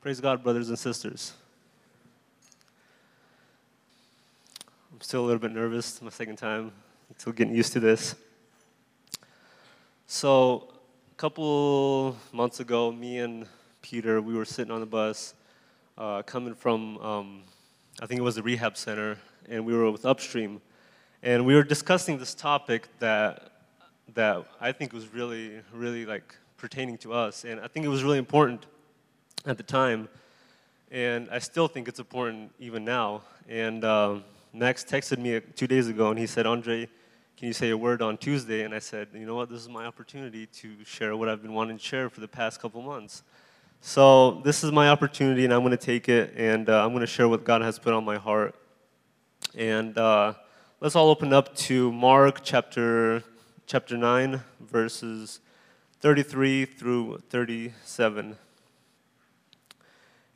Praise God, brothers and sisters. I'm still a little bit nervous, my second time, still getting used to this. So, a couple months ago, me and Peter, we were sitting on the bus uh, coming from, um, I think it was the rehab center, and we were with Upstream. And we were discussing this topic that, that I think was really, really like pertaining to us. And I think it was really important at the time. And I still think it's important even now. And um, Max texted me two days ago and he said, Andre, can you say a word on Tuesday? And I said, you know what, this is my opportunity to share what I've been wanting to share for the past couple months. So this is my opportunity and I'm going to take it and uh, I'm going to share what God has put on my heart. And uh, let's all open up to Mark chapter, chapter 9, verses 33 through 37.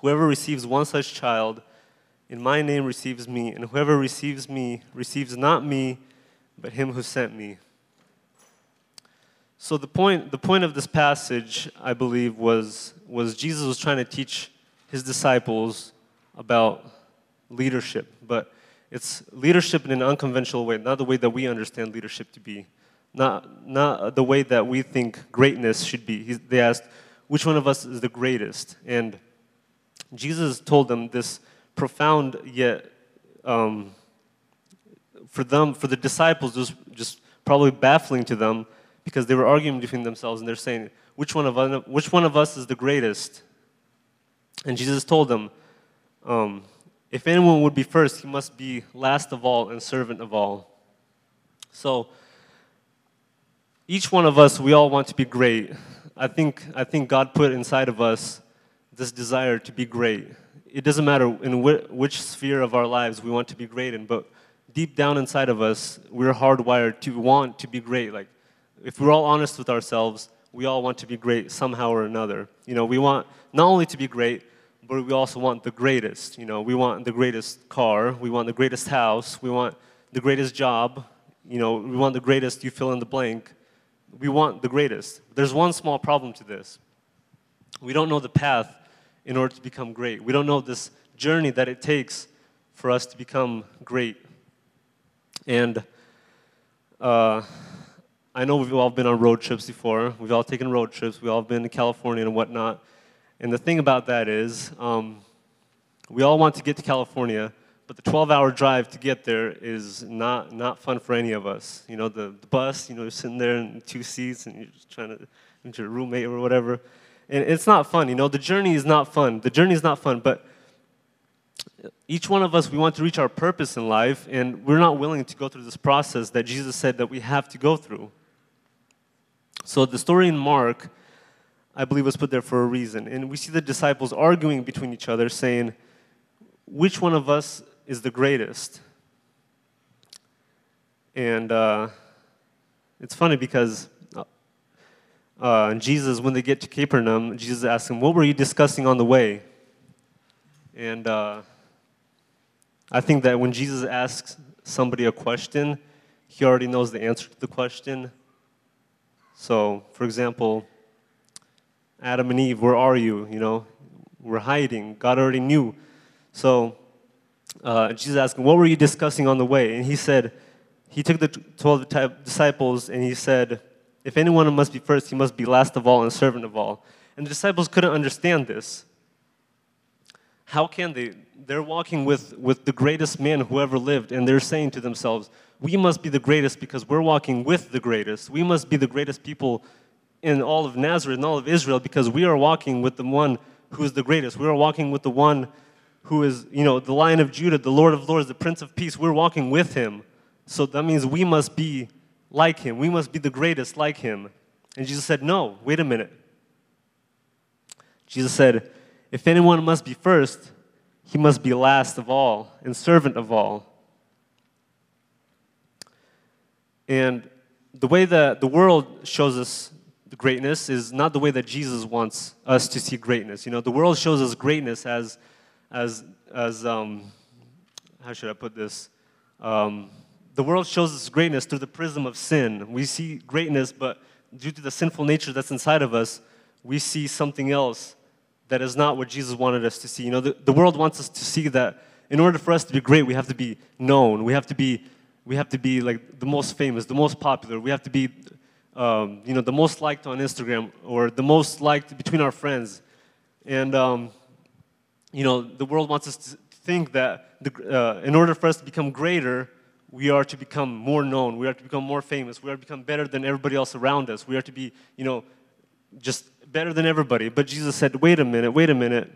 Whoever receives one such child in my name receives me, and whoever receives me receives not me, but him who sent me. So the point, the point of this passage, I believe, was, was Jesus was trying to teach his disciples about leadership, but it's leadership in an unconventional way, not the way that we understand leadership to be, not, not the way that we think greatness should be. He, they asked, which one of us is the greatest? And Jesus told them this profound yet, um, for them, for the disciples, was just probably baffling to them because they were arguing between themselves and they're saying, which one of us, which one of us is the greatest? And Jesus told them, um, if anyone would be first, he must be last of all and servant of all. So, each one of us, we all want to be great. I think, I think God put inside of us this desire to be great. It doesn't matter in wh- which sphere of our lives we want to be great in, but deep down inside of us, we're hardwired to want to be great. Like, if we're all honest with ourselves, we all want to be great somehow or another. You know, we want not only to be great, but we also want the greatest. You know, we want the greatest car, we want the greatest house, we want the greatest job, you know, we want the greatest, you fill in the blank. We want the greatest. There's one small problem to this. We don't know the path in order to become great. We don't know this journey that it takes for us to become great. And uh, I know we've all been on road trips before. We've all taken road trips. We've all been to California and whatnot. And the thing about that is, um, we all want to get to California, but the 12-hour drive to get there is not, not fun for any of us. You know, the, the bus, you know, you're sitting there in two seats and you're just trying to, with your roommate or whatever. And it's not fun, you know, the journey is not fun. The journey is not fun, but each one of us, we want to reach our purpose in life, and we're not willing to go through this process that Jesus said that we have to go through. So the story in Mark, I believe, was put there for a reason. And we see the disciples arguing between each other, saying, which one of us is the greatest? And uh, it's funny because uh, Jesus, when they get to Capernaum, Jesus asks him, What were you discussing on the way? And uh, I think that when Jesus asks somebody a question, he already knows the answer to the question. So, for example, Adam and Eve, where are you? You know, we're hiding. God already knew. So, uh, Jesus asked him, What were you discussing on the way? And he said, He took the 12 disciples and he said, if anyone must be first, he must be last of all and servant of all. And the disciples couldn't understand this. How can they? They're walking with, with the greatest man who ever lived, and they're saying to themselves, We must be the greatest because we're walking with the greatest. We must be the greatest people in all of Nazareth and all of Israel because we are walking with the one who is the greatest. We are walking with the one who is, you know, the Lion of Judah, the Lord of Lords, the Prince of Peace. We're walking with him. So that means we must be like him. We must be the greatest like him. And Jesus said, No, wait a minute. Jesus said, If anyone must be first, he must be last of all and servant of all. And the way that the world shows us greatness is not the way that Jesus wants us to see greatness. You know, the world shows us greatness as, as, as um, how should I put this? Um, the world shows us greatness through the prism of sin. We see greatness, but due to the sinful nature that's inside of us, we see something else that is not what Jesus wanted us to see. You know, the, the world wants us to see that in order for us to be great, we have to be known. We have to be, we have to be like the most famous, the most popular. We have to be, um, you know, the most liked on Instagram or the most liked between our friends. And, um, you know, the world wants us to think that the, uh, in order for us to become greater, we are to become more known. We are to become more famous. We are to become better than everybody else around us. We are to be, you know, just better than everybody. But Jesus said, wait a minute, wait a minute.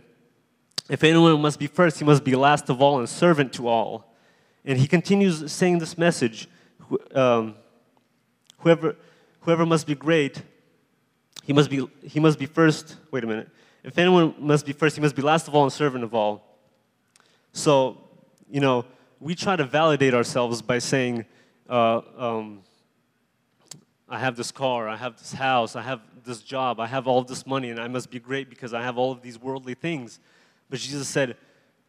If anyone must be first, he must be last of all and servant to all. And he continues saying this message um, whoever, whoever must be great, he must be, he must be first. Wait a minute. If anyone must be first, he must be last of all and servant of all. So, you know, we try to validate ourselves by saying, uh, um, I have this car, I have this house, I have this job, I have all this money, and I must be great because I have all of these worldly things. But Jesus said,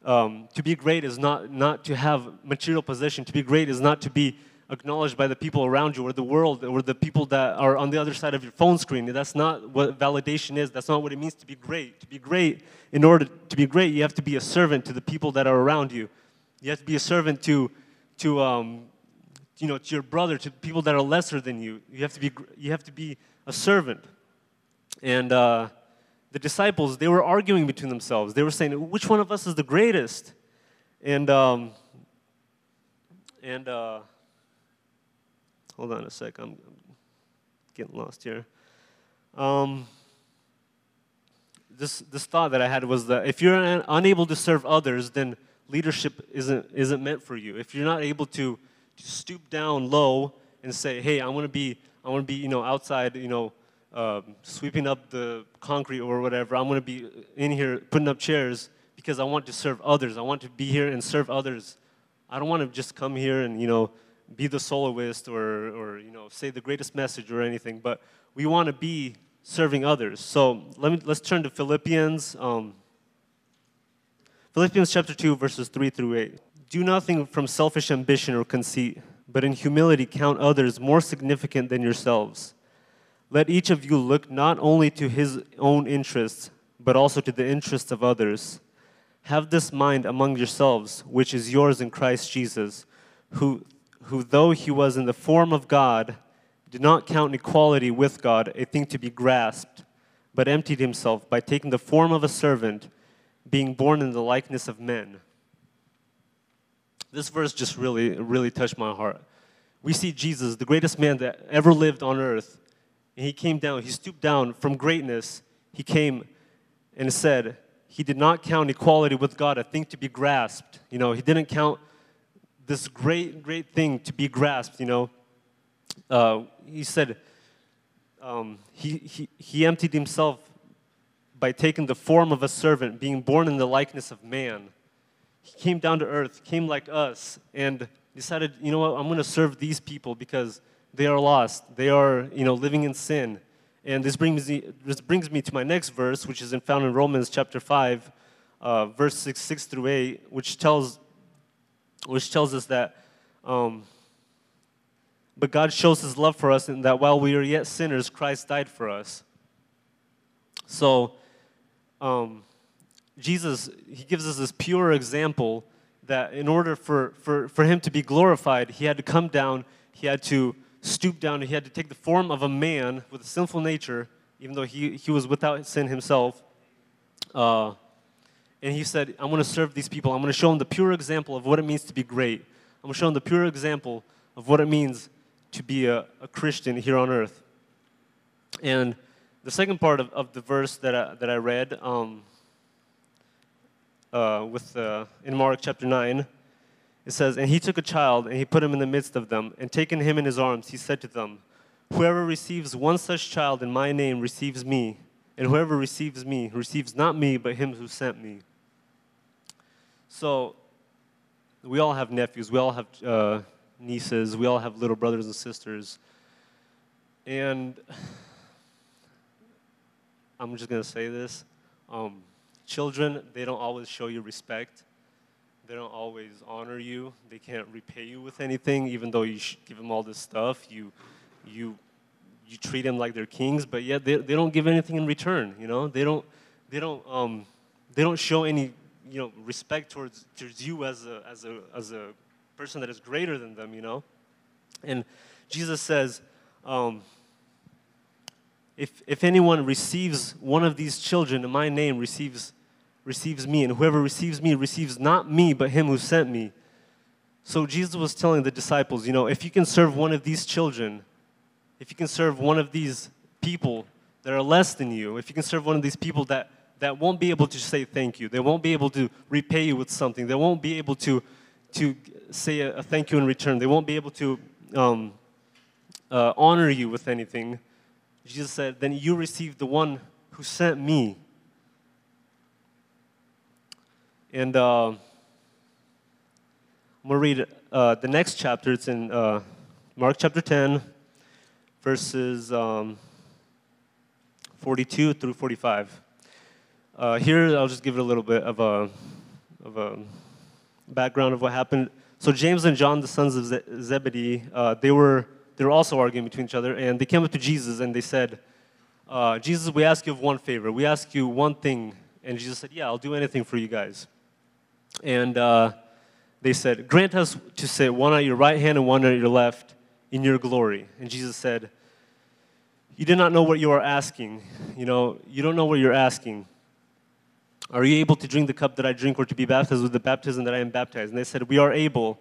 um, to be great is not, not to have material possession. To be great is not to be acknowledged by the people around you or the world or the people that are on the other side of your phone screen. That's not what validation is. That's not what it means to be great. To be great, in order to be great, you have to be a servant to the people that are around you. You have to be a servant to, to um, you know, to your brother, to people that are lesser than you. You have to be, you have to be a servant. And uh, the disciples, they were arguing between themselves. They were saying, which one of us is the greatest? And, um, and uh, hold on a sec, I'm, I'm getting lost here. Um, this, this thought that I had was that if you're unable to serve others, then leadership isn't, isn't meant for you. If you're not able to stoop down low and say, hey, I want to be, I want to be, you know, outside, you know, uh, sweeping up the concrete or whatever. I'm going to be in here putting up chairs because I want to serve others. I want to be here and serve others. I don't want to just come here and, you know, be the soloist or, or you know, say the greatest message or anything, but we want to be serving others. So let me, let's turn to Philippians. Um, Philippians chapter 2, verses 3 through 8. Do nothing from selfish ambition or conceit, but in humility count others more significant than yourselves. Let each of you look not only to his own interests, but also to the interests of others. Have this mind among yourselves, which is yours in Christ Jesus, who, who though he was in the form of God, did not count equality with God a thing to be grasped, but emptied himself by taking the form of a servant, being born in the likeness of men this verse just really, really touched my heart. We see Jesus, the greatest man that ever lived on earth, and he came down, he stooped down from greatness. He came and said, he did not count equality with God a thing to be grasped. You know, he didn't count this great, great thing to be grasped, you know. Uh, he said, um, he, he, he emptied himself by taking the form of a servant, being born in the likeness of man. He came down to earth, came like us, and decided, you know what, I'm going to serve these people because they are lost. They are, you know, living in sin. And this brings me, this brings me to my next verse, which is in, found in Romans chapter 5, uh, verse 6, 6 through 8, which tells, which tells us that, um, but God shows his love for us in that while we are yet sinners, Christ died for us. So, um, Jesus, he gives us this pure example that in order for, for, for him to be glorified, he had to come down, he had to stoop down, he had to take the form of a man with a sinful nature, even though he, he was without sin himself. Uh, and he said, I'm going to serve these people. I'm going to show them the pure example of what it means to be great. I'm going to show them the pure example of what it means to be a, a Christian here on earth. And the second part of, of the verse that I, that I read, um, uh, with, uh, in Mark chapter 9. It says, And he took a child, and he put him in the midst of them, and taking him in his arms, he said to them, Whoever receives one such child in my name receives me, And whoever receives me receives not me, but him who sent me. So, we all have nephews, we all have uh, nieces, we all have little brothers and sisters. And I'm just to say this um, children, they don't always show you respect. They don't always honor you. They can't repay you with anything, even though you give them all this stuff. You, you, you treat them like they're kings, but yet they, they don't give anything in return. You know, they don't, they don't, um, they don't show any, you know, respect towards, towards you as a, as a, as a person that is greater than them. You know, and Jesus says, um, if, if anyone receives one of these children in my name receives receives me, and whoever receives me receives not me, but him who sent me. So Jesus was telling the disciples, you know, if you can serve one of these children, if you can serve one of these people that are less than you, if you can serve one of these people that, that won't be able to say thank you, they won't be able to repay you with something, they won't be able to, to say a, a thank you in return, they won't be able to um, uh, honor you with anything, Jesus said, then you receive the one who sent me. And uh, I'm going to read uh, the next chapter. It's in uh, Mark chapter 10, verses um, 42 through 45. Uh, here, I'll just give it a little bit of a, of a background of what happened. So, James and John, the sons of Ze- Zebedee, uh, they, were, they were also arguing between each other, and they came up to Jesus and they said, uh, Jesus, we ask you of one favor. We ask you one thing. And Jesus said, Yeah, I'll do anything for you guys. And uh, they said, Grant us to sit one at your right hand and one at your left in your glory. And Jesus said, You do not know what you are asking. You know, you don't know what you're asking. Are you able to drink the cup that I drink or to be baptized with the baptism that I am baptized? And they said, We are able.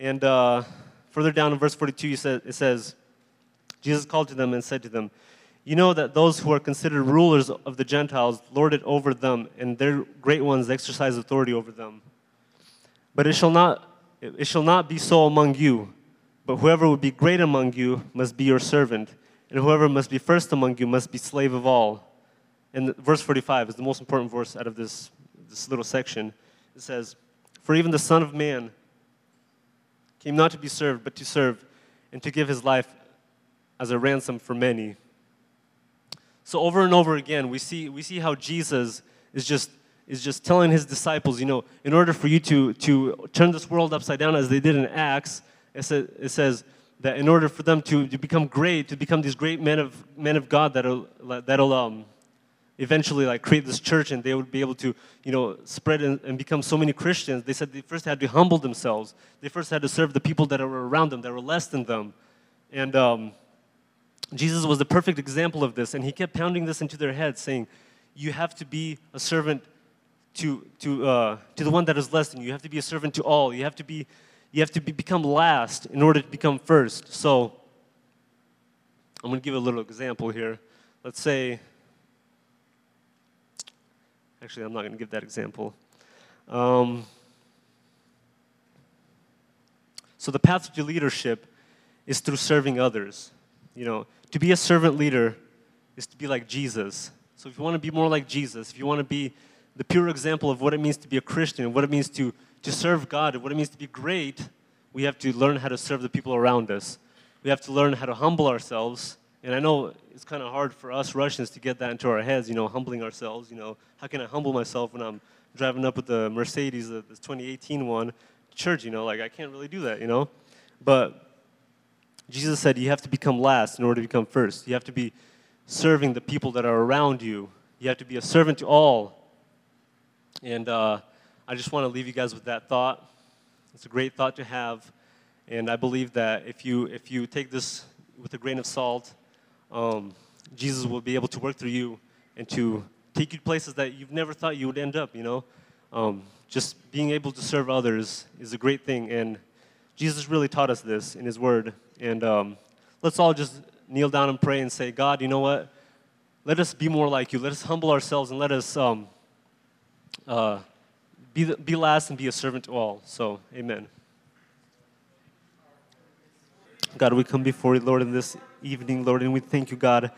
And uh, further down in verse 42, it says, Jesus called to them and said to them, you know that those who are considered rulers of the Gentiles lord it over them, and their great ones exercise authority over them. But it shall not, it shall not be so among you. But whoever would be great among you must be your servant, and whoever must be first among you must be slave of all. And verse 45 is the most important verse out of this, this little section. It says, For even the Son of Man came not to be served, but to serve, and to give his life as a ransom for many. So over and over again, we see, we see how Jesus is just, is just telling his disciples, you know, in order for you to, to turn this world upside down as they did in Acts, it, say, it says that in order for them to, to become great, to become these great men of, men of God that'll, that'll um, eventually like create this church and they would be able to, you know, spread and, and become so many Christians, they said they first had to humble themselves. They first had to serve the people that were around them, that were less than them. And, um, Jesus was the perfect example of this, and he kept pounding this into their heads, saying, You have to be a servant to, to, uh, to the one that is less than you. You have to be a servant to all. You have to, be, you have to be, become last in order to become first. So, I'm going to give a little example here. Let's say, actually, I'm not going to give that example. Um, so, the path to leadership is through serving others. You know, to be a servant leader is to be like Jesus. So if you want to be more like Jesus, if you want to be the pure example of what it means to be a Christian, and what it means to, to serve God, and what it means to be great, we have to learn how to serve the people around us. We have to learn how to humble ourselves. And I know it's kind of hard for us Russians to get that into our heads, you know, humbling ourselves. You know, how can I humble myself when I'm driving up with the Mercedes, the, the 2018 one, church, you know, like I can't really do that, you know? But Jesus said you have to become last in order to become first. You have to be serving the people that are around you. You have to be a servant to all. And uh, I just want to leave you guys with that thought. It's a great thought to have. And I believe that if you, if you take this with a grain of salt, um, Jesus will be able to work through you and to take you places that you've never thought you would end up, you know? Um, just being able to serve others is a great thing. And Jesus really taught us this in His Word. And um, let's all just kneel down and pray and say, God, you know what? Let us be more like you. Let us humble ourselves and let us um, uh, be, the, be last and be a servant to all. So, amen. God, we come before you, Lord, in this evening, Lord, and we thank you, God,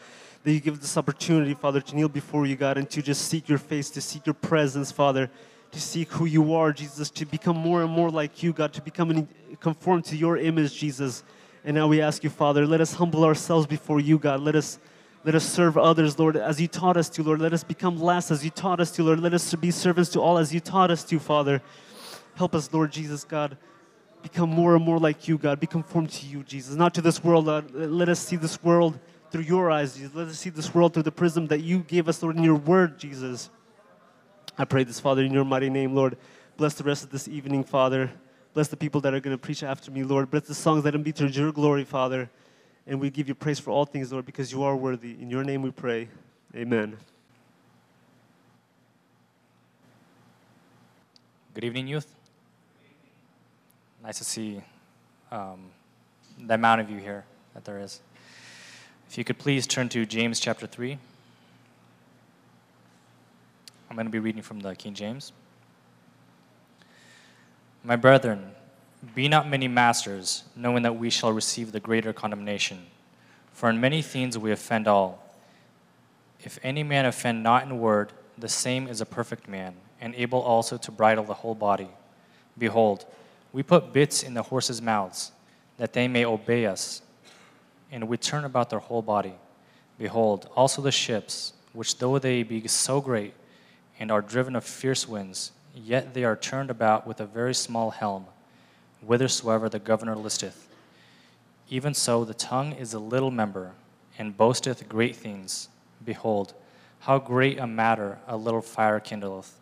that you give this opportunity, Father, to kneel before you, God, and to just seek your face, to seek your presence, Father, to seek who you are, Jesus, to become more and more like you, God, to become an, conform to your image, Jesus. And now we ask you, Father, let us humble ourselves before you, God. Let us let us serve others, Lord, as you taught us to, Lord. Let us become less as you taught us to, Lord. Let us be servants to all as you taught us to, Father. Help us, Lord Jesus, God. Become more and more like you, God. Be conformed to you, Jesus. Not to this world, Lord. Let us see this world through your eyes, Jesus. Let us see this world through the prism that you gave us, Lord, in your word, Jesus. I pray this, Father, in your mighty name, Lord. Bless the rest of this evening, Father. Bless the people that are going to preach after me, Lord. Bless the songs, that be to your glory, Father. And we give you praise for all things, Lord, because you are worthy. In your name we pray. Amen. Good evening, youth. Nice to see um, the amount of you here that there is. If you could please turn to James chapter 3. I'm going to be reading from the King James. My brethren, be not many masters, knowing that we shall receive the greater condemnation. For in many things we offend all. If any man offend not in word, the same is a perfect man, and able also to bridle the whole body. Behold, we put bits in the horses' mouths, that they may obey us, and we turn about their whole body. Behold, also the ships, which though they be so great, and are driven of fierce winds, yet they are turned about with a very small helm whithersoever the governor listeth. Even so, the tongue is a little member, and boasteth great things. Behold, how great a matter a little fire kindleth.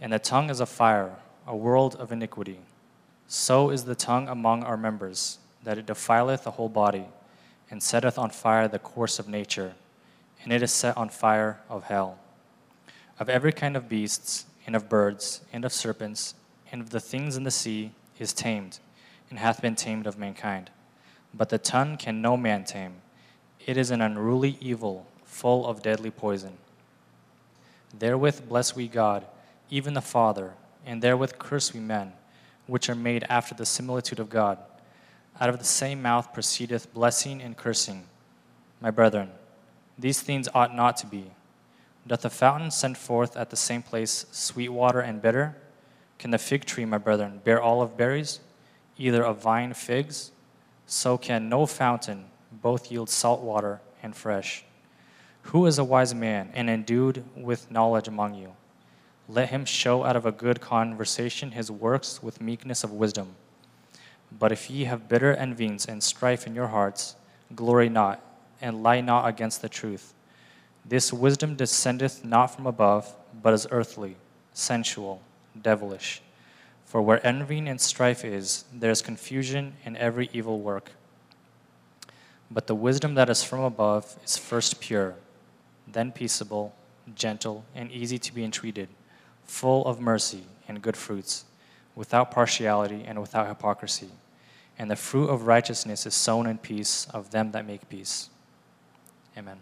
And the tongue is a fire, a world of iniquity. So is the tongue among our members, that it defileth the whole body, and setteth on fire the course of nature, and it is set on fire of hell. Of every kind of beasts, and of birds, and of serpents, and of the things in the sea, is tamed, and hath been tamed of mankind. But the tongue can no man tame. It is an unruly evil, full of deadly poison. Therewith bless we God, even the Father, and therewith curse we men, which are made after the similitude of God. Out of the same mouth proceedeth blessing and cursing. My brethren, these things ought not to be. Doth the fountain send forth at the same place sweet water and bitter? Can the fig tree, my brethren, bear olive berries, either a vine figs? So can no fountain both yield salt water and fresh. Who is a wise man and endued with knowledge among you? Let him show out of a good conversation his works with meekness of wisdom. But if ye have bitter envyings and strife in your hearts, glory not, and lie not against the truth. This wisdom descendeth not from above, but is earthly, sensual devilish. For where envying and strife is, there is confusion and every evil work. But the wisdom that is from above is first pure, then peaceable, gentle, and easy to be entreated, full of mercy and good fruits, without partiality and without hypocrisy. And the fruit of righteousness is sown in peace of them that make peace. Amen.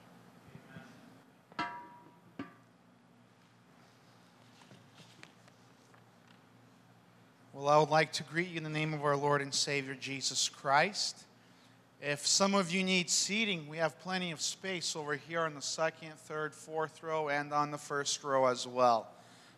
Well, I would like to greet you in the name of our Lord and Savior Jesus Christ. If some of you need seating, we have plenty of space over here on the second, third, fourth row, and on the first row as well.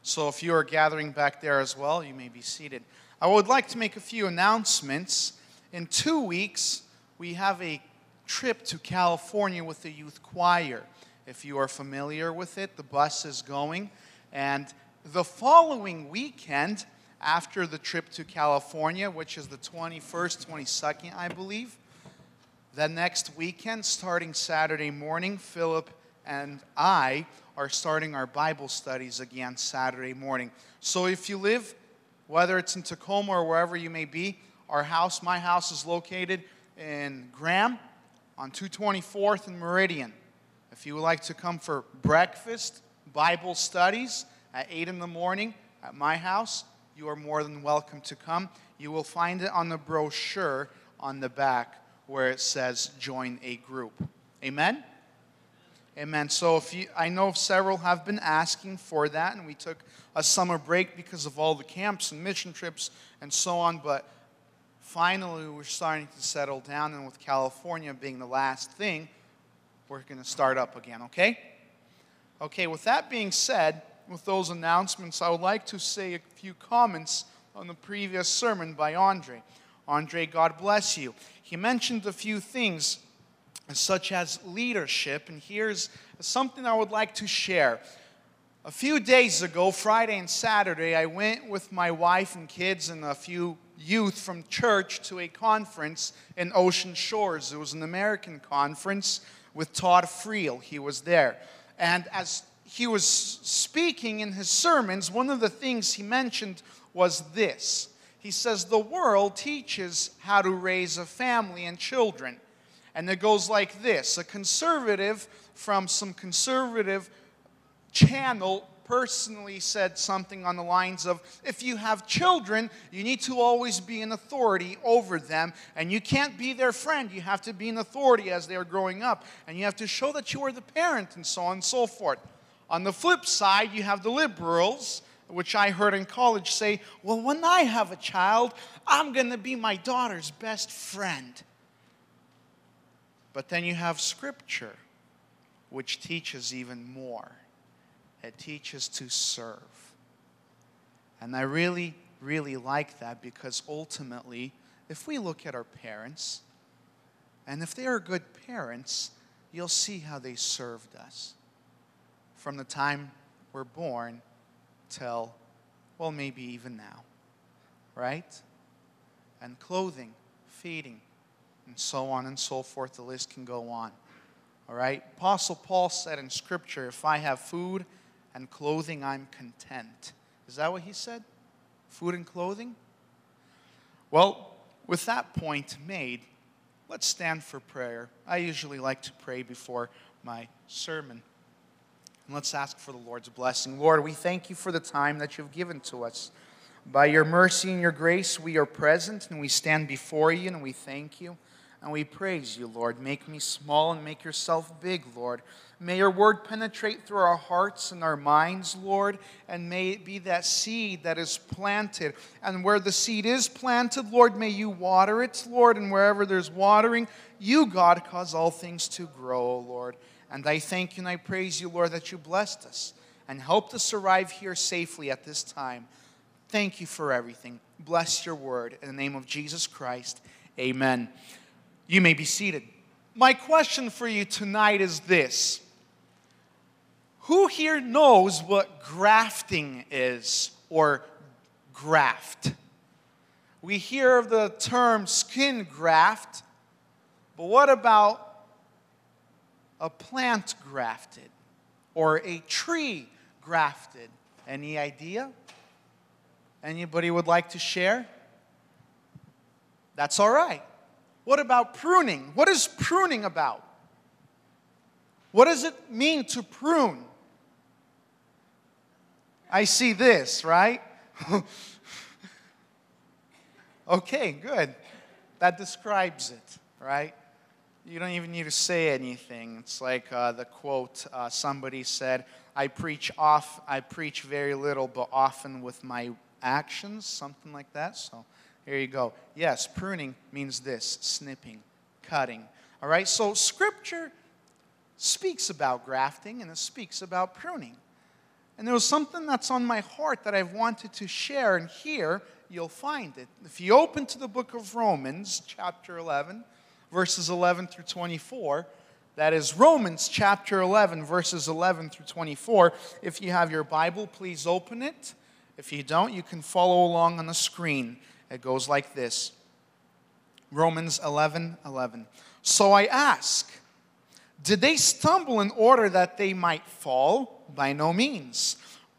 So if you are gathering back there as well, you may be seated. I would like to make a few announcements. In two weeks, we have a trip to California with the youth choir. If you are familiar with it, the bus is going. And the following weekend, after the trip to California, which is the 21st, 22nd, I believe. The next weekend, starting Saturday morning, Philip and I are starting our Bible studies again Saturday morning. So if you live, whether it's in Tacoma or wherever you may be, our house, my house is located in Graham on 224th and Meridian. If you would like to come for breakfast, Bible studies at 8 in the morning at my house, you are more than welcome to come. You will find it on the brochure on the back where it says join a group. Amen? Amen. So if you I know several have been asking for that and we took a summer break because of all the camps and mission trips and so on, but finally we're starting to settle down and with California being the last thing, we're going to start up again, okay? Okay, with that being said, with those announcements, I would like to say a few comments on the previous sermon by Andre. Andre, God bless you. He mentioned a few things such as leadership, and here's something I would like to share. A few days ago, Friday and Saturday, I went with my wife and kids and a few youth from church to a conference in Ocean Shores. It was an American conference with Todd Friel. He was there. And as he was speaking in his sermons, one of the things he mentioned was this. He says, The world teaches how to raise a family and children. And it goes like this A conservative from some conservative channel personally said something on the lines of if you have children, you need to always be an authority over them, and you can't be their friend. You have to be an authority as they are growing up, and you have to show that you are the parent, and so on and so forth. On the flip side, you have the liberals, which I heard in college say, Well, when I have a child, I'm going to be my daughter's best friend. But then you have scripture, which teaches even more it teaches to serve. And I really, really like that because ultimately, if we look at our parents, and if they are good parents, you'll see how they served us from the time we're born till, well, maybe even now, right? And clothing, feeding, and so on and so forth. The list can go on. All right? Apostle Paul said in Scripture, if I have food and clothing, I'm content. Is that what he said? Food and clothing? Well, with that point made, let's stand for prayer. I usually like to pray before my sermon. And let's ask for the Lord's blessing. Lord, we thank you for the time that you've given to us. By your mercy and your grace, we are present and we stand before you and we thank you and we praise you, Lord. Make me small and make yourself big, Lord. May your word penetrate through our hearts and our minds, Lord, and may it be that seed that is planted. And where the seed is planted, Lord, may you water it, Lord, and wherever there's watering, you, God, cause all things to grow, Lord. And I thank you and I praise you, Lord, that you blessed us and helped us arrive here safely at this time. Thank you for everything. Bless your word. In the name of Jesus Christ, amen. You may be seated. My question for you tonight is this who here knows what grafting is or graft? We hear of the term skin graft, but what about a plant grafted or a tree grafted? Any idea? Anybody would like to share? That's all right. What about pruning? What is pruning about? What does it mean to prune? I see this, right? okay, good. That describes it, right? You don't even need to say anything. It's like uh, the quote uh, somebody said, "I preach off, I preach very little, but often with my actions," something like that. So here you go. Yes, pruning means this: snipping, cutting. All right. So Scripture speaks about grafting and it speaks about pruning. And there was something that's on my heart that I've wanted to share, and here you'll find it. If you open to the book of Romans, chapter 11, verses 11 through 24, that is Romans chapter 11, verses 11 through 24. If you have your Bible, please open it. If you don't, you can follow along on the screen. It goes like this Romans 11 11. So I ask, did they stumble in order that they might fall? By no means.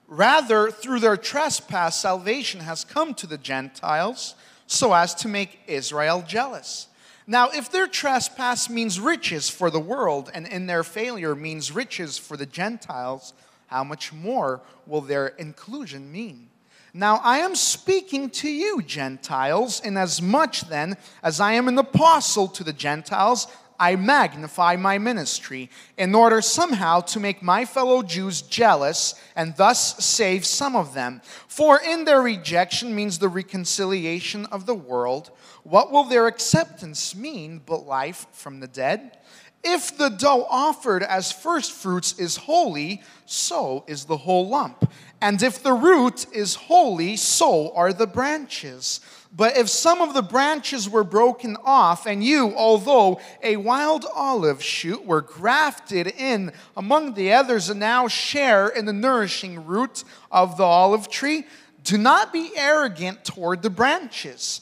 Rather, through their trespass, salvation has come to the Gentiles so as to make Israel jealous. Now, if their trespass means riches for the world, and in their failure means riches for the Gentiles, how much more will their inclusion mean? Now, I am speaking to you, Gentiles, inasmuch then as I am an apostle to the Gentiles, I magnify my ministry in order somehow to make my fellow Jews jealous and thus save some of them. For in their rejection means the reconciliation of the world. What will their acceptance mean but life from the dead? If the dough offered as first fruits is holy, so is the whole lump. And if the root is holy, so are the branches. But if some of the branches were broken off, and you, although a wild olive shoot, were grafted in among the others and now share in the nourishing root of the olive tree, do not be arrogant toward the branches.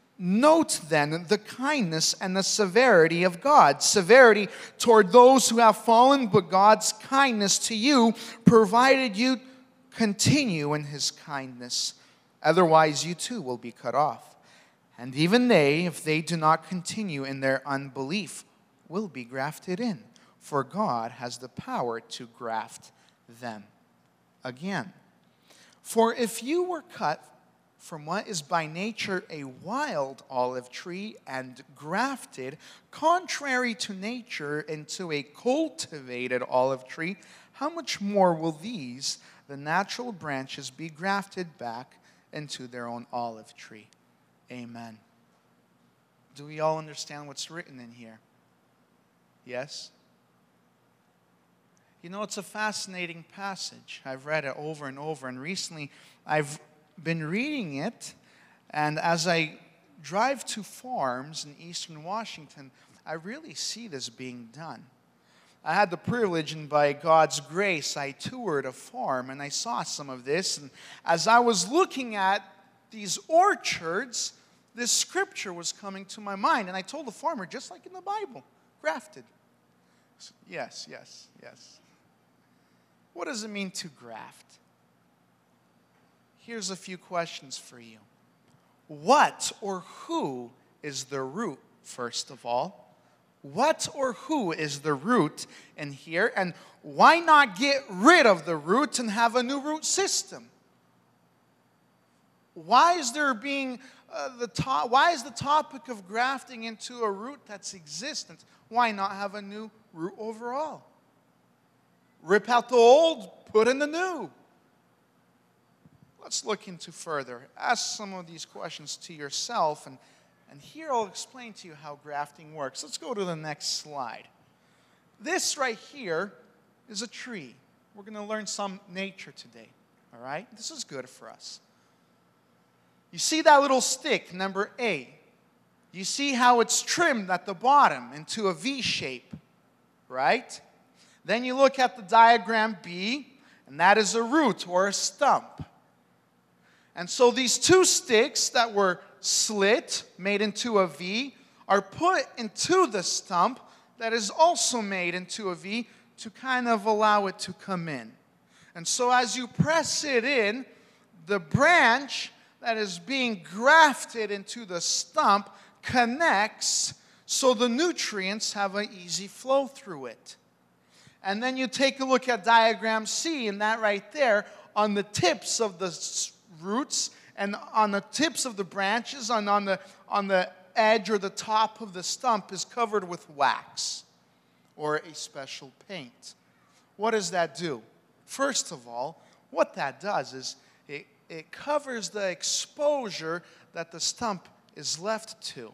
Note then the kindness and the severity of God. Severity toward those who have fallen, but God's kindness to you, provided you continue in his kindness. Otherwise, you too will be cut off. And even they, if they do not continue in their unbelief, will be grafted in, for God has the power to graft them again. For if you were cut from what is by nature a wild olive tree and grafted, contrary to nature, into a cultivated olive tree, how much more will these, the natural branches, be grafted back into their own olive tree? Amen. Do we all understand what's written in here? Yes? You know, it's a fascinating passage. I've read it over and over, and recently I've been reading it, and as I drive to farms in eastern Washington, I really see this being done. I had the privilege, and by God's grace, I toured a farm and I saw some of this. And as I was looking at these orchards, this scripture was coming to my mind. And I told the farmer, just like in the Bible, grafted. Said, yes, yes, yes. What does it mean to graft? Here's a few questions for you. What or who is the root, first of all? What or who is the root in here? And why not get rid of the root and have a new root system? Why is there being uh, the to- why is the topic of grafting into a root that's existent? Why not have a new root overall? Rip out the old, put in the new. Let's look into further. Ask some of these questions to yourself, and, and here I'll explain to you how grafting works. Let's go to the next slide. This right here is a tree. We're going to learn some nature today, all right? This is good for us. You see that little stick, number A. You see how it's trimmed at the bottom into a V shape, right? Then you look at the diagram B, and that is a root or a stump. And so these two sticks that were slit, made into a V, are put into the stump that is also made into a V to kind of allow it to come in. And so as you press it in, the branch that is being grafted into the stump connects so the nutrients have an easy flow through it. And then you take a look at diagram C, and that right there on the tips of the roots and on the tips of the branches and on the, on the edge or the top of the stump is covered with wax or a special paint. What does that do? First of all, what that does is it, it covers the exposure that the stump is left to.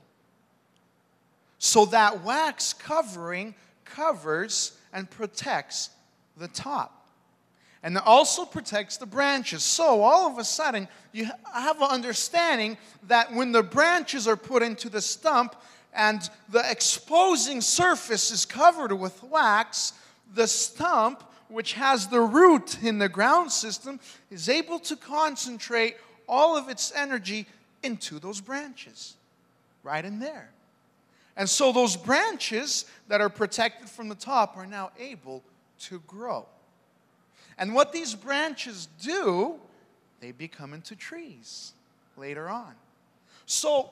So that wax covering covers and protects the top and it also protects the branches. So, all of a sudden, you have an understanding that when the branches are put into the stump and the exposing surface is covered with wax, the stump, which has the root in the ground system, is able to concentrate all of its energy into those branches, right in there. And so, those branches that are protected from the top are now able to grow. And what these branches do, they become into trees later on. So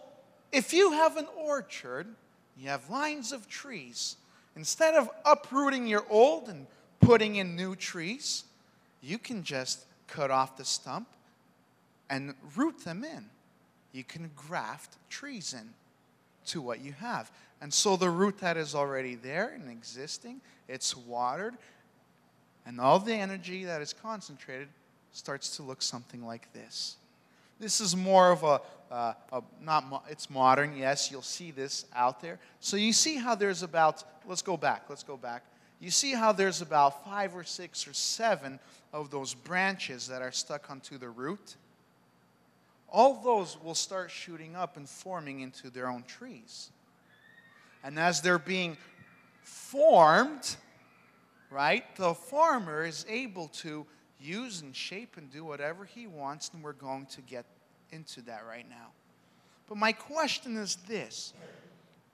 if you have an orchard, you have lines of trees, instead of uprooting your old and putting in new trees, you can just cut off the stump and root them in. You can graft trees in to what you have. And so the root that is already there and existing, it's watered, and all the energy that is concentrated starts to look something like this. This is more of a, uh, a not mo- it's modern, yes, you'll see this out there. So you see how there's about, let's go back, let's go back. You see how there's about five or six or seven of those branches that are stuck onto the root? All those will start shooting up and forming into their own trees. And as they're being formed, right, the farmer is able to use and shape and do whatever he wants, and we're going to get into that right now. But my question is this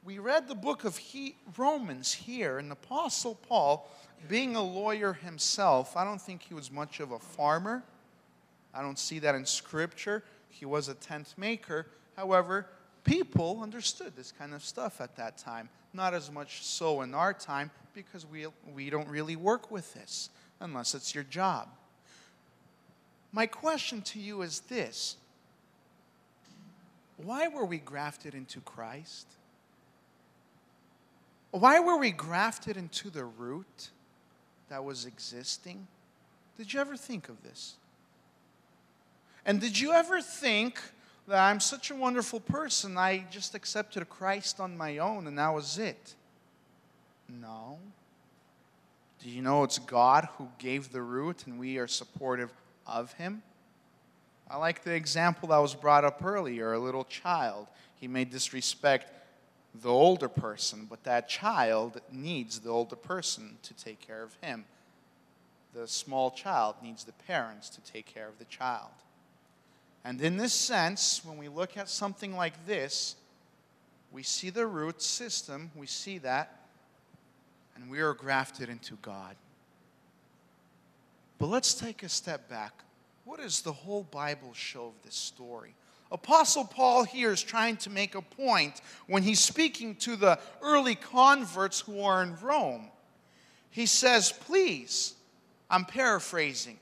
we read the book of he, Romans here, and Apostle Paul, being a lawyer himself, I don't think he was much of a farmer. I don't see that in Scripture. He was a tent maker. However, people understood this kind of stuff at that time. Not as much so in our time because we, we don't really work with this unless it's your job. My question to you is this Why were we grafted into Christ? Why were we grafted into the root that was existing? Did you ever think of this? And did you ever think that I'm such a wonderful person, I just accepted Christ on my own and that was it? No. Do you know it's God who gave the root and we are supportive of Him? I like the example that was brought up earlier a little child. He may disrespect the older person, but that child needs the older person to take care of him. The small child needs the parents to take care of the child. And in this sense, when we look at something like this, we see the root system, we see that, and we are grafted into God. But let's take a step back. What does the whole Bible show of this story? Apostle Paul here is trying to make a point when he's speaking to the early converts who are in Rome. He says, Please, I'm paraphrasing,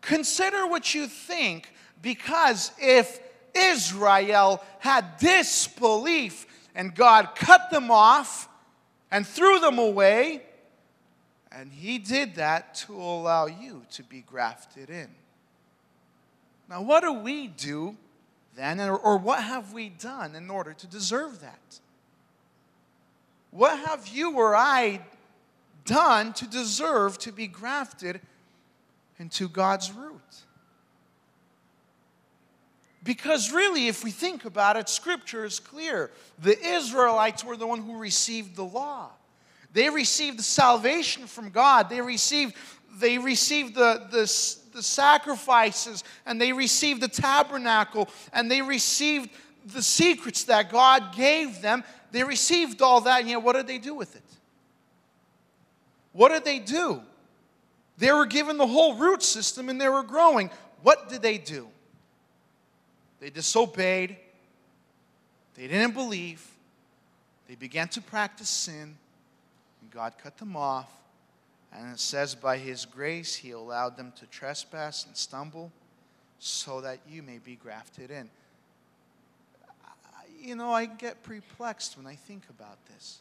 consider what you think, because if Israel had disbelief and God cut them off and threw them away, and he did that to allow you to be grafted in. Now, what do we do then, or, what have we done in order to deserve that? What have you or I done to deserve to be grafted into God's root? Because really, if we think about it, Scripture is clear. The Israelites were the one who received the law. They received the salvation from God. They received, they received the, the, the sacrifices, and they received the tabernacle, and they received the secrets that God gave them. They received all that, and yet what did they do with it? What did they do? They were given the whole root system and they were growing. What did they do? They disobeyed. They didn't believe. They began to practice sin. And God cut them off. And it says, by His grace, He allowed them to trespass and stumble so that you may be grafted in. You know, I get perplexed when I think about this.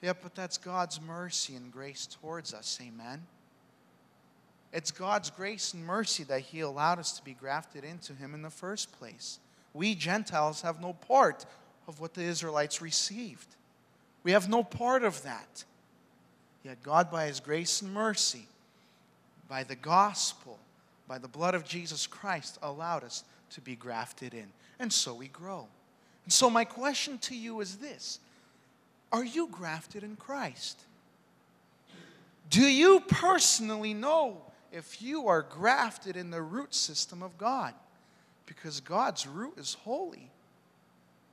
Yeah, but that's God's mercy and grace towards us. Amen. It's God's grace and mercy that He allowed us to be grafted into Him in the first place. We Gentiles have no part of what the Israelites received. We have no part of that. Yet God, by His grace and mercy, by the gospel, by the blood of Jesus Christ, allowed us to be grafted in. And so we grow. And so, my question to you is this Are you grafted in Christ? Do you personally know if you are grafted in the root system of God? Because God's root is holy.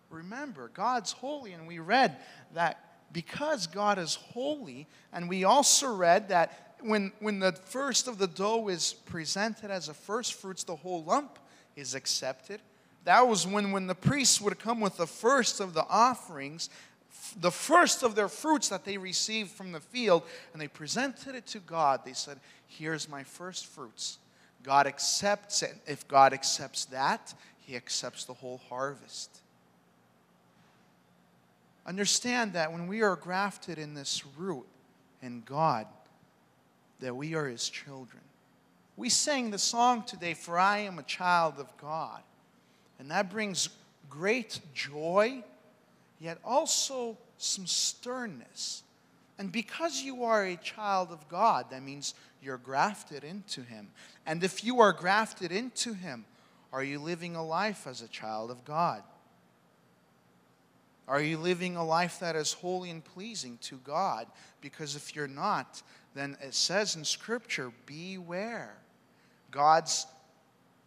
Remember, God's holy, and we read that because God is holy, and we also read that when, when the first of the dough is presented as a first fruits, the whole lump is accepted. That was when, when the priests would come with the first of the offerings the first of their fruits that they received from the field, and they presented it to God. They said, Here's my first fruits. God accepts it. If God accepts that, He accepts the whole harvest. Understand that when we are grafted in this root in God, that we are His children. We sang the song today, For I am a child of God. And that brings great joy, yet also some sternness. And because you are a child of God, that means you're grafted into Him. And if you are grafted into Him, are you living a life as a child of God? Are you living a life that is holy and pleasing to God? Because if you're not, then it says in Scripture, beware. God's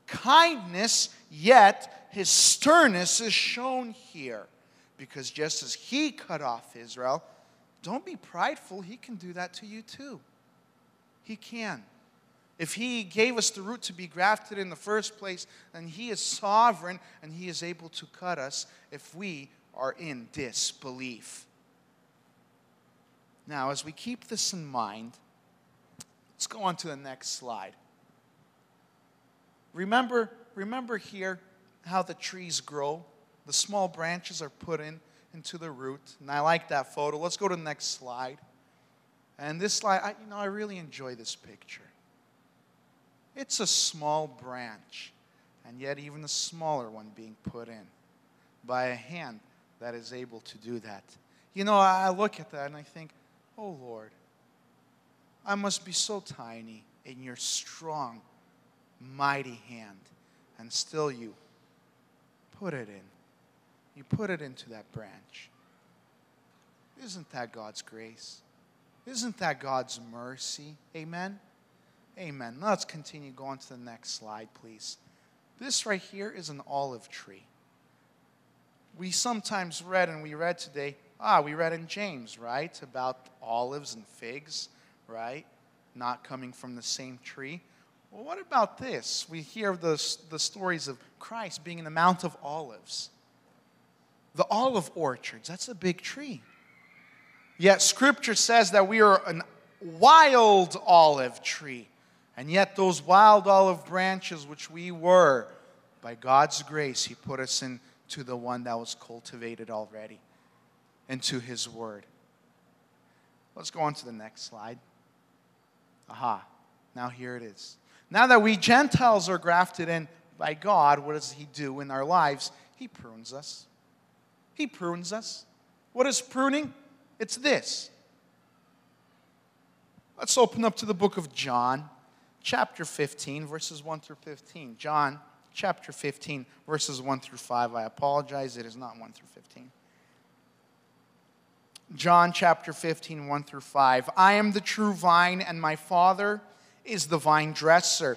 kindness, yet his sternness is shown here. Because just as he cut off Israel, don't be prideful, he can do that to you too. He can. If he gave us the root to be grafted in the first place, then he is sovereign and he is able to cut us if we are in disbelief. Now, as we keep this in mind, let's go on to the next slide. Remember, remember here how the trees grow. The small branches are put in into the root, and I like that photo. Let's go to the next slide. And this slide, I, you know, I really enjoy this picture. It's a small branch, and yet even a smaller one being put in by a hand that is able to do that. You know, I look at that and I think, oh Lord, I must be so tiny in your strong, mighty hand. And still you put it in. You put it into that branch. Isn't that God's grace? Isn't that God's mercy? Amen? Amen. Let's continue going to the next slide, please. This right here is an olive tree we sometimes read, and we read today, ah, we read in James, right, about olives and figs, right, not coming from the same tree. Well, what about this? We hear the, the stories of Christ being in the Mount of Olives. The olive orchards, that's a big tree. Yet Scripture says that we are a wild olive tree. And yet, those wild olive branches, which we were, by God's grace, He put us into the one that was cultivated already and to his word. Let's go on to the next slide. Aha, now here it is. Now that we Gentiles are grafted in by God, what does he do in our lives? He prunes us. He prunes us. What is pruning? It's this. Let's open up to the book of John, chapter 15, verses 1 through 15. John chapter 15, verses 1 through 5. I apologize, it is not 1 through 15. John chapter 15, 1 through 5. I am the true vine, and my Father is the vine dresser.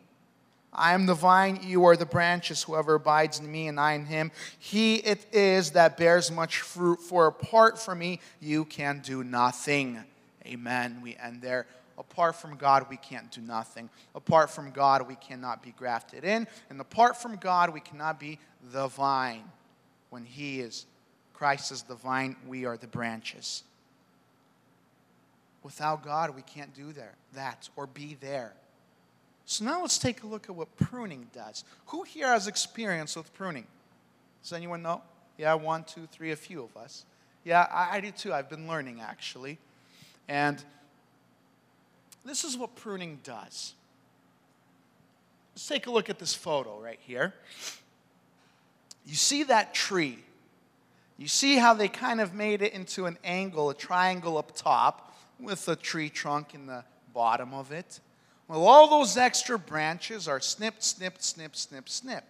I am the vine, you are the branches. Whoever abides in me and I in him, he it is that bears much fruit. For apart from me, you can do nothing. Amen. We end there. Apart from God, we can't do nothing. Apart from God, we cannot be grafted in. And apart from God, we cannot be the vine when He is, Christ is the vine, we are the branches. Without God, we can't do there, that or be there. So now let's take a look at what pruning does. Who here has experience with pruning? Does anyone know? Yeah, one, two, three, a few of us. Yeah, I, I do too. I've been learning actually. And this is what pruning does. Let's take a look at this photo right here you see that tree. You see how they kind of made it into an angle, a triangle up top with a tree trunk in the bottom of it. Well, all those extra branches are snipped, snipped, snipped, snipped, snipped.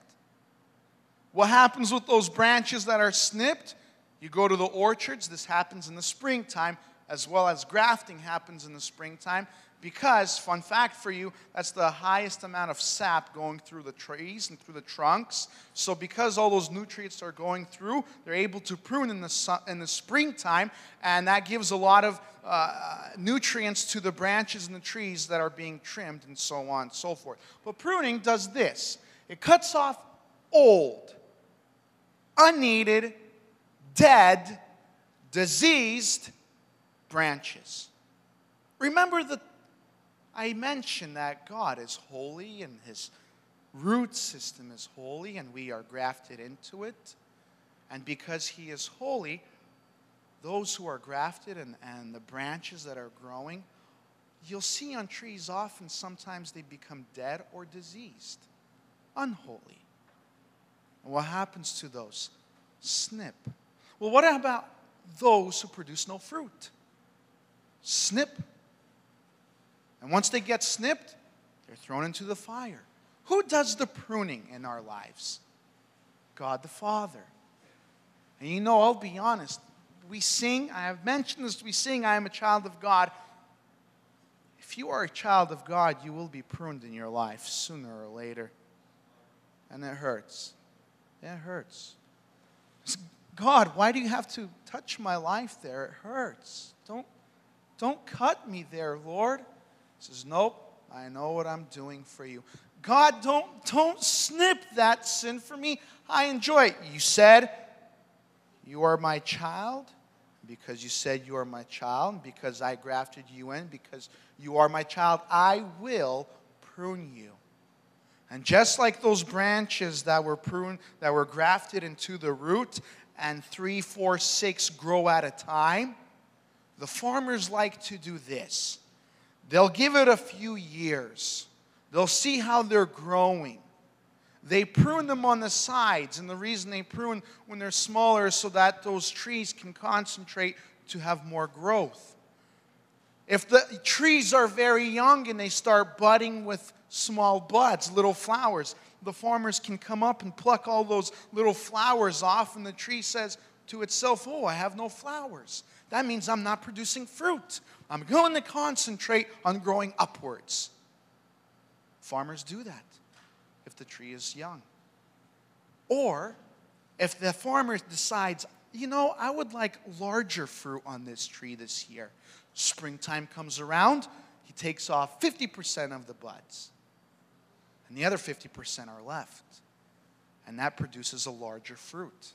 What happens with those branches that are snipped? You go to the orchards, this happens in the springtime, as well as grafting happens in the springtime because, fun fact for you, that's the highest amount of sap going through the trees and through the trunks. So, because all those nutrients are going through, they're able to prune in the, su- in the springtime, and that gives a lot of uh, nutrients to the branches and the trees that are being trimmed, and so on and so forth. But pruning does this it cuts off old, unneeded, dead, diseased branches. Remember that I mentioned that God is holy and his root system is holy and we are grafted into it. And because he is holy, those who are grafted and, and the branches that are growing, you'll see on trees often sometimes they become dead or diseased, unholy. And what happens to those? Snip. Well, what about those who produce no fruit? Snip. And once they get snipped, they're thrown into the fire. Who does the pruning in our lives? God the Father. And you know, I'll be honest, we sing, I have mentioned this, we sing, I am a child of God. If you are a child of God, you will be pruned in your life sooner or later. And it hurts. It hurts. God, why do you have to touch my life there? It hurts. Don't, don't cut me there, Lord. Says, Nope, I know what I'm doing for you. God, don't, don't snip that sin for me. I enjoy it. You said, You are my child. Because you said you are my child, because I grafted you in, because you are my child, I will prune you. And just like those branches that were pruned, that were grafted into the root, and three, four, six grow at a time, the farmers like to do this. They'll give it a few years, they'll see how they're growing. They prune them on the sides, and the reason they prune when they're smaller is so that those trees can concentrate to have more growth. If the trees are very young and they start budding with small buds, little flowers, the farmers can come up and pluck all those little flowers off, and the tree says to itself, Oh, I have no flowers. That means I'm not producing fruit. I'm going to concentrate on growing upwards. Farmers do that if the tree is young. Or if the farmer decides, you know, I would like larger fruit on this tree this year. Springtime comes around, he takes off 50% of the buds, and the other 50% are left. And that produces a larger fruit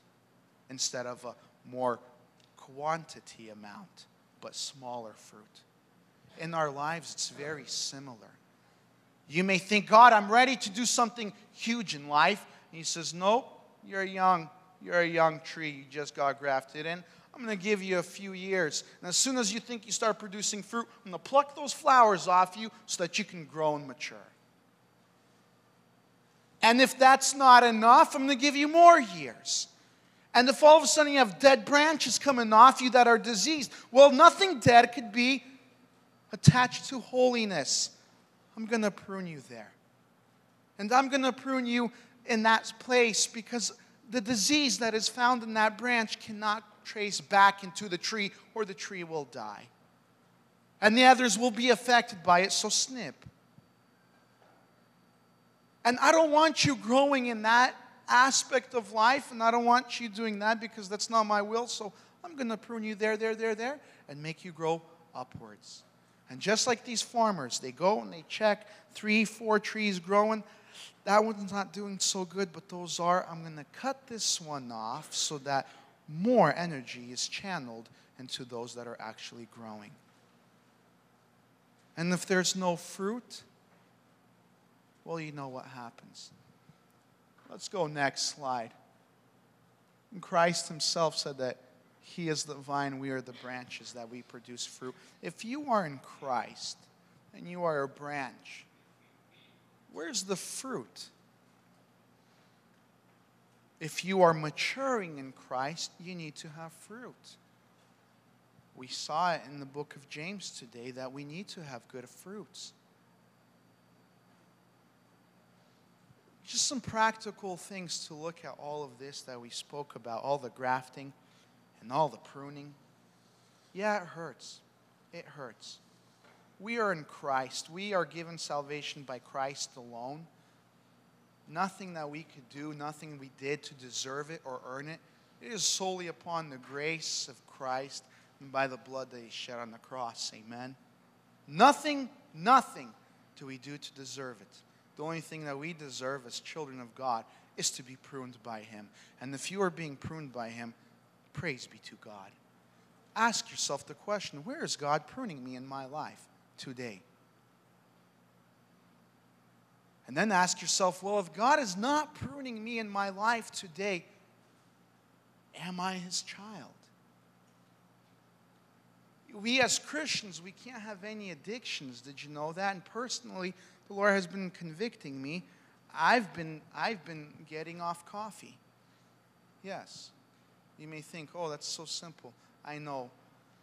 instead of a more quantity amount, but smaller fruit. In our lives, it's very similar. You may think, God, I'm ready to do something huge in life. And He says, Nope, you're young. You're a young tree. You just got grafted in. I'm going to give you a few years. And as soon as you think you start producing fruit, I'm going to pluck those flowers off you so that you can grow and mature. And if that's not enough, I'm going to give you more years. And if all of a sudden you have dead branches coming off you that are diseased, well, nothing dead could be attached to holiness. I'm going to prune you there. And I'm going to prune you in that place because the disease that is found in that branch cannot trace back into the tree or the tree will die. And the others will be affected by it, so snip. And I don't want you growing in that aspect of life, and I don't want you doing that because that's not my will. So I'm going to prune you there, there, there, there, and make you grow upwards. And just like these farmers, they go and they check three, four trees growing. That one's not doing so good, but those are. I'm going to cut this one off so that more energy is channeled into those that are actually growing. And if there's no fruit, well, you know what happens. Let's go next slide. And Christ himself said that he is the vine, we are the branches that we produce fruit. If you are in Christ and you are a branch, where's the fruit? If you are maturing in Christ, you need to have fruit. We saw it in the book of James today that we need to have good fruits. Just some practical things to look at all of this that we spoke about, all the grafting and all the pruning. Yeah, it hurts. It hurts. We are in Christ. We are given salvation by Christ alone. Nothing that we could do, nothing we did to deserve it or earn it. It is solely upon the grace of Christ and by the blood that He shed on the cross. Amen. Nothing, nothing do we do to deserve it. The only thing that we deserve as children of God is to be pruned by Him. And if you are being pruned by Him, praise be to God. Ask yourself the question where is God pruning me in my life today? And then ask yourself, well, if God is not pruning me in my life today, am I His child? We as Christians, we can't have any addictions. Did you know that? And personally, the Lord has been convicting me. I've been, I've been getting off coffee. Yes. You may think, oh, that's so simple. I know,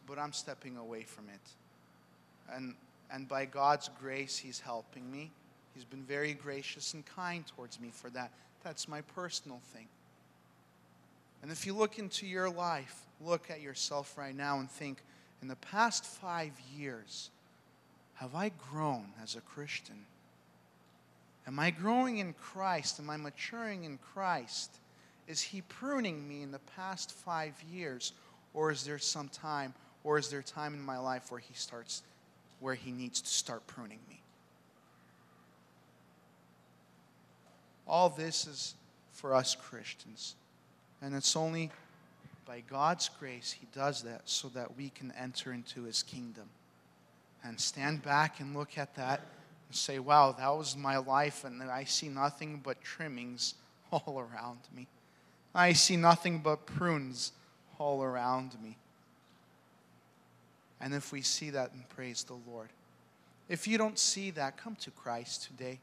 but I'm stepping away from it. And, and by God's grace, He's helping me. He's been very gracious and kind towards me for that. That's my personal thing. And if you look into your life, look at yourself right now and think, in the past five years, have I grown as a Christian? Am I growing in Christ? Am I maturing in Christ? Is He pruning me in the past five years? Or is there some time, or is there time in my life where He starts, where He needs to start pruning me? All this is for us Christians. And it's only by God's grace He does that so that we can enter into His kingdom. And stand back and look at that and say, wow, that was my life, and I see nothing but trimmings all around me. I see nothing but prunes all around me. And if we see that, then praise the Lord. If you don't see that, come to Christ today.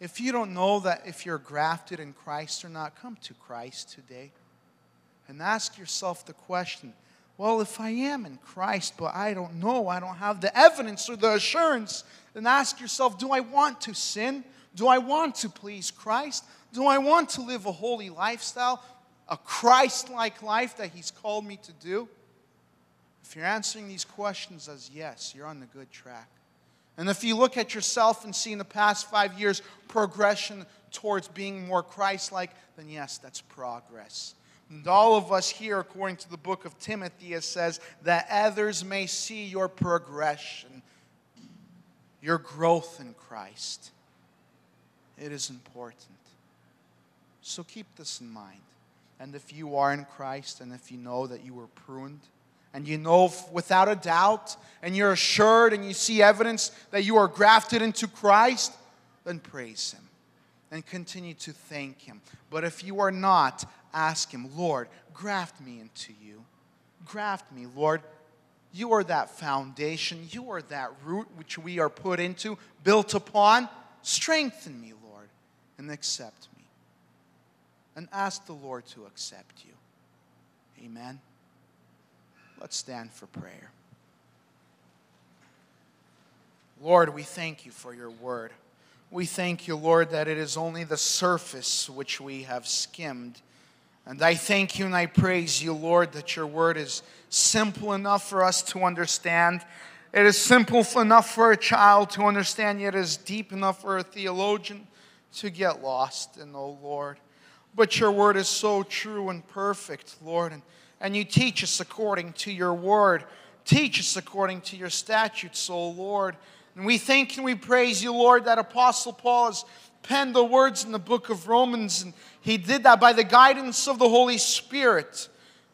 If you don't know that if you're grafted in Christ or not, come to Christ today. And ask yourself the question well, if I am in Christ, but I don't know, I don't have the evidence or the assurance, then ask yourself do I want to sin? Do I want to please Christ? Do I want to live a holy lifestyle, a Christ like life that He's called me to do? If you're answering these questions as yes, you're on the good track. And if you look at yourself and see in the past five years progression towards being more Christ like, then yes, that's progress. And all of us here, according to the book of Timothy, it says that others may see your progression, your growth in Christ. It is important. So keep this in mind. And if you are in Christ and if you know that you were pruned, and you know without a doubt, and you're assured and you see evidence that you are grafted into Christ, then praise Him and continue to thank Him. But if you are not, ask Him, Lord, graft me into you. Graft me, Lord. You are that foundation, you are that root which we are put into, built upon. Strengthen me, Lord, and accept me. And ask the Lord to accept you. Amen. Let's stand for prayer. Lord, we thank you for your word. We thank you, Lord, that it is only the surface which we have skimmed. And I thank you and I praise you, Lord, that your word is simple enough for us to understand. It is simple enough for a child to understand, yet it is deep enough for a theologian to get lost in, oh Lord. But your word is so true and perfect, Lord. And and you teach us according to your word. Teach us according to your statutes, O Lord. And we thank and we praise you, Lord, that Apostle Paul has penned the words in the book of Romans, and he did that by the guidance of the Holy Spirit.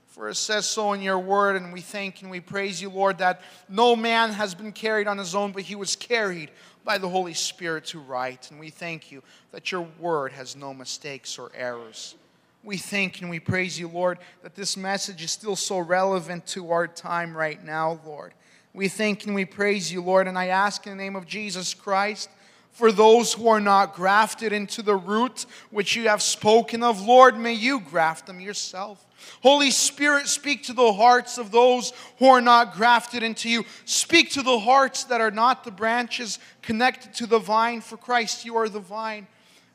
For it says so in your word, and we thank and we praise you, Lord, that no man has been carried on his own, but he was carried by the Holy Spirit to write. And we thank you that your word has no mistakes or errors. We thank and we praise you, Lord, that this message is still so relevant to our time right now, Lord. We thank and we praise you, Lord, and I ask in the name of Jesus Christ for those who are not grafted into the root which you have spoken of, Lord, may you graft them yourself. Holy Spirit, speak to the hearts of those who are not grafted into you. Speak to the hearts that are not the branches connected to the vine, for Christ, you are the vine.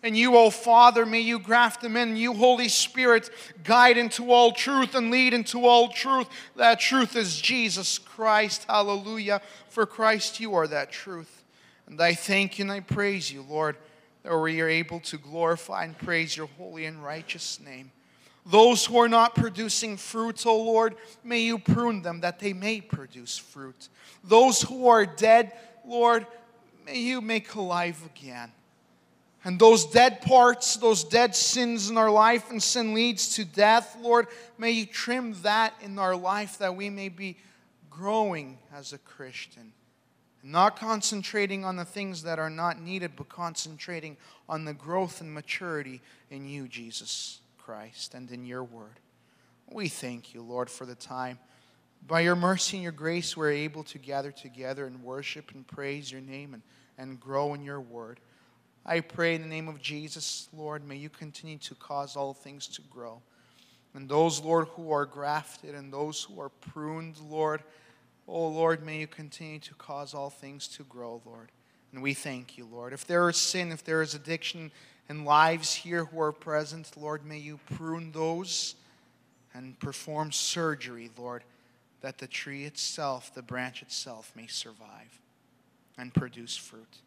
And you, O Father, may you graft them in. You, Holy Spirit, guide into all truth and lead into all truth. That truth is Jesus Christ. Hallelujah. For Christ, you are that truth. And I thank you and I praise you, Lord, that we are able to glorify and praise your holy and righteous name. Those who are not producing fruit, O Lord, may you prune them that they may produce fruit. Those who are dead, Lord, may you make alive again. And those dead parts, those dead sins in our life, and sin leads to death, Lord, may you trim that in our life that we may be growing as a Christian. Not concentrating on the things that are not needed, but concentrating on the growth and maturity in you, Jesus Christ, and in your word. We thank you, Lord, for the time. By your mercy and your grace, we're able to gather together and worship and praise your name and, and grow in your word. I pray in the name of Jesus, Lord, may you continue to cause all things to grow. And those, Lord, who are grafted and those who are pruned, Lord, oh Lord, may you continue to cause all things to grow, Lord. And we thank you, Lord. If there is sin, if there is addiction in lives here who are present, Lord, may you prune those and perform surgery, Lord, that the tree itself, the branch itself, may survive and produce fruit.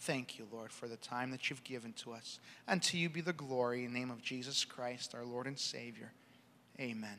Thank you, Lord, for the time that you've given to us. And to you be the glory in the name of Jesus Christ, our Lord and Savior. Amen.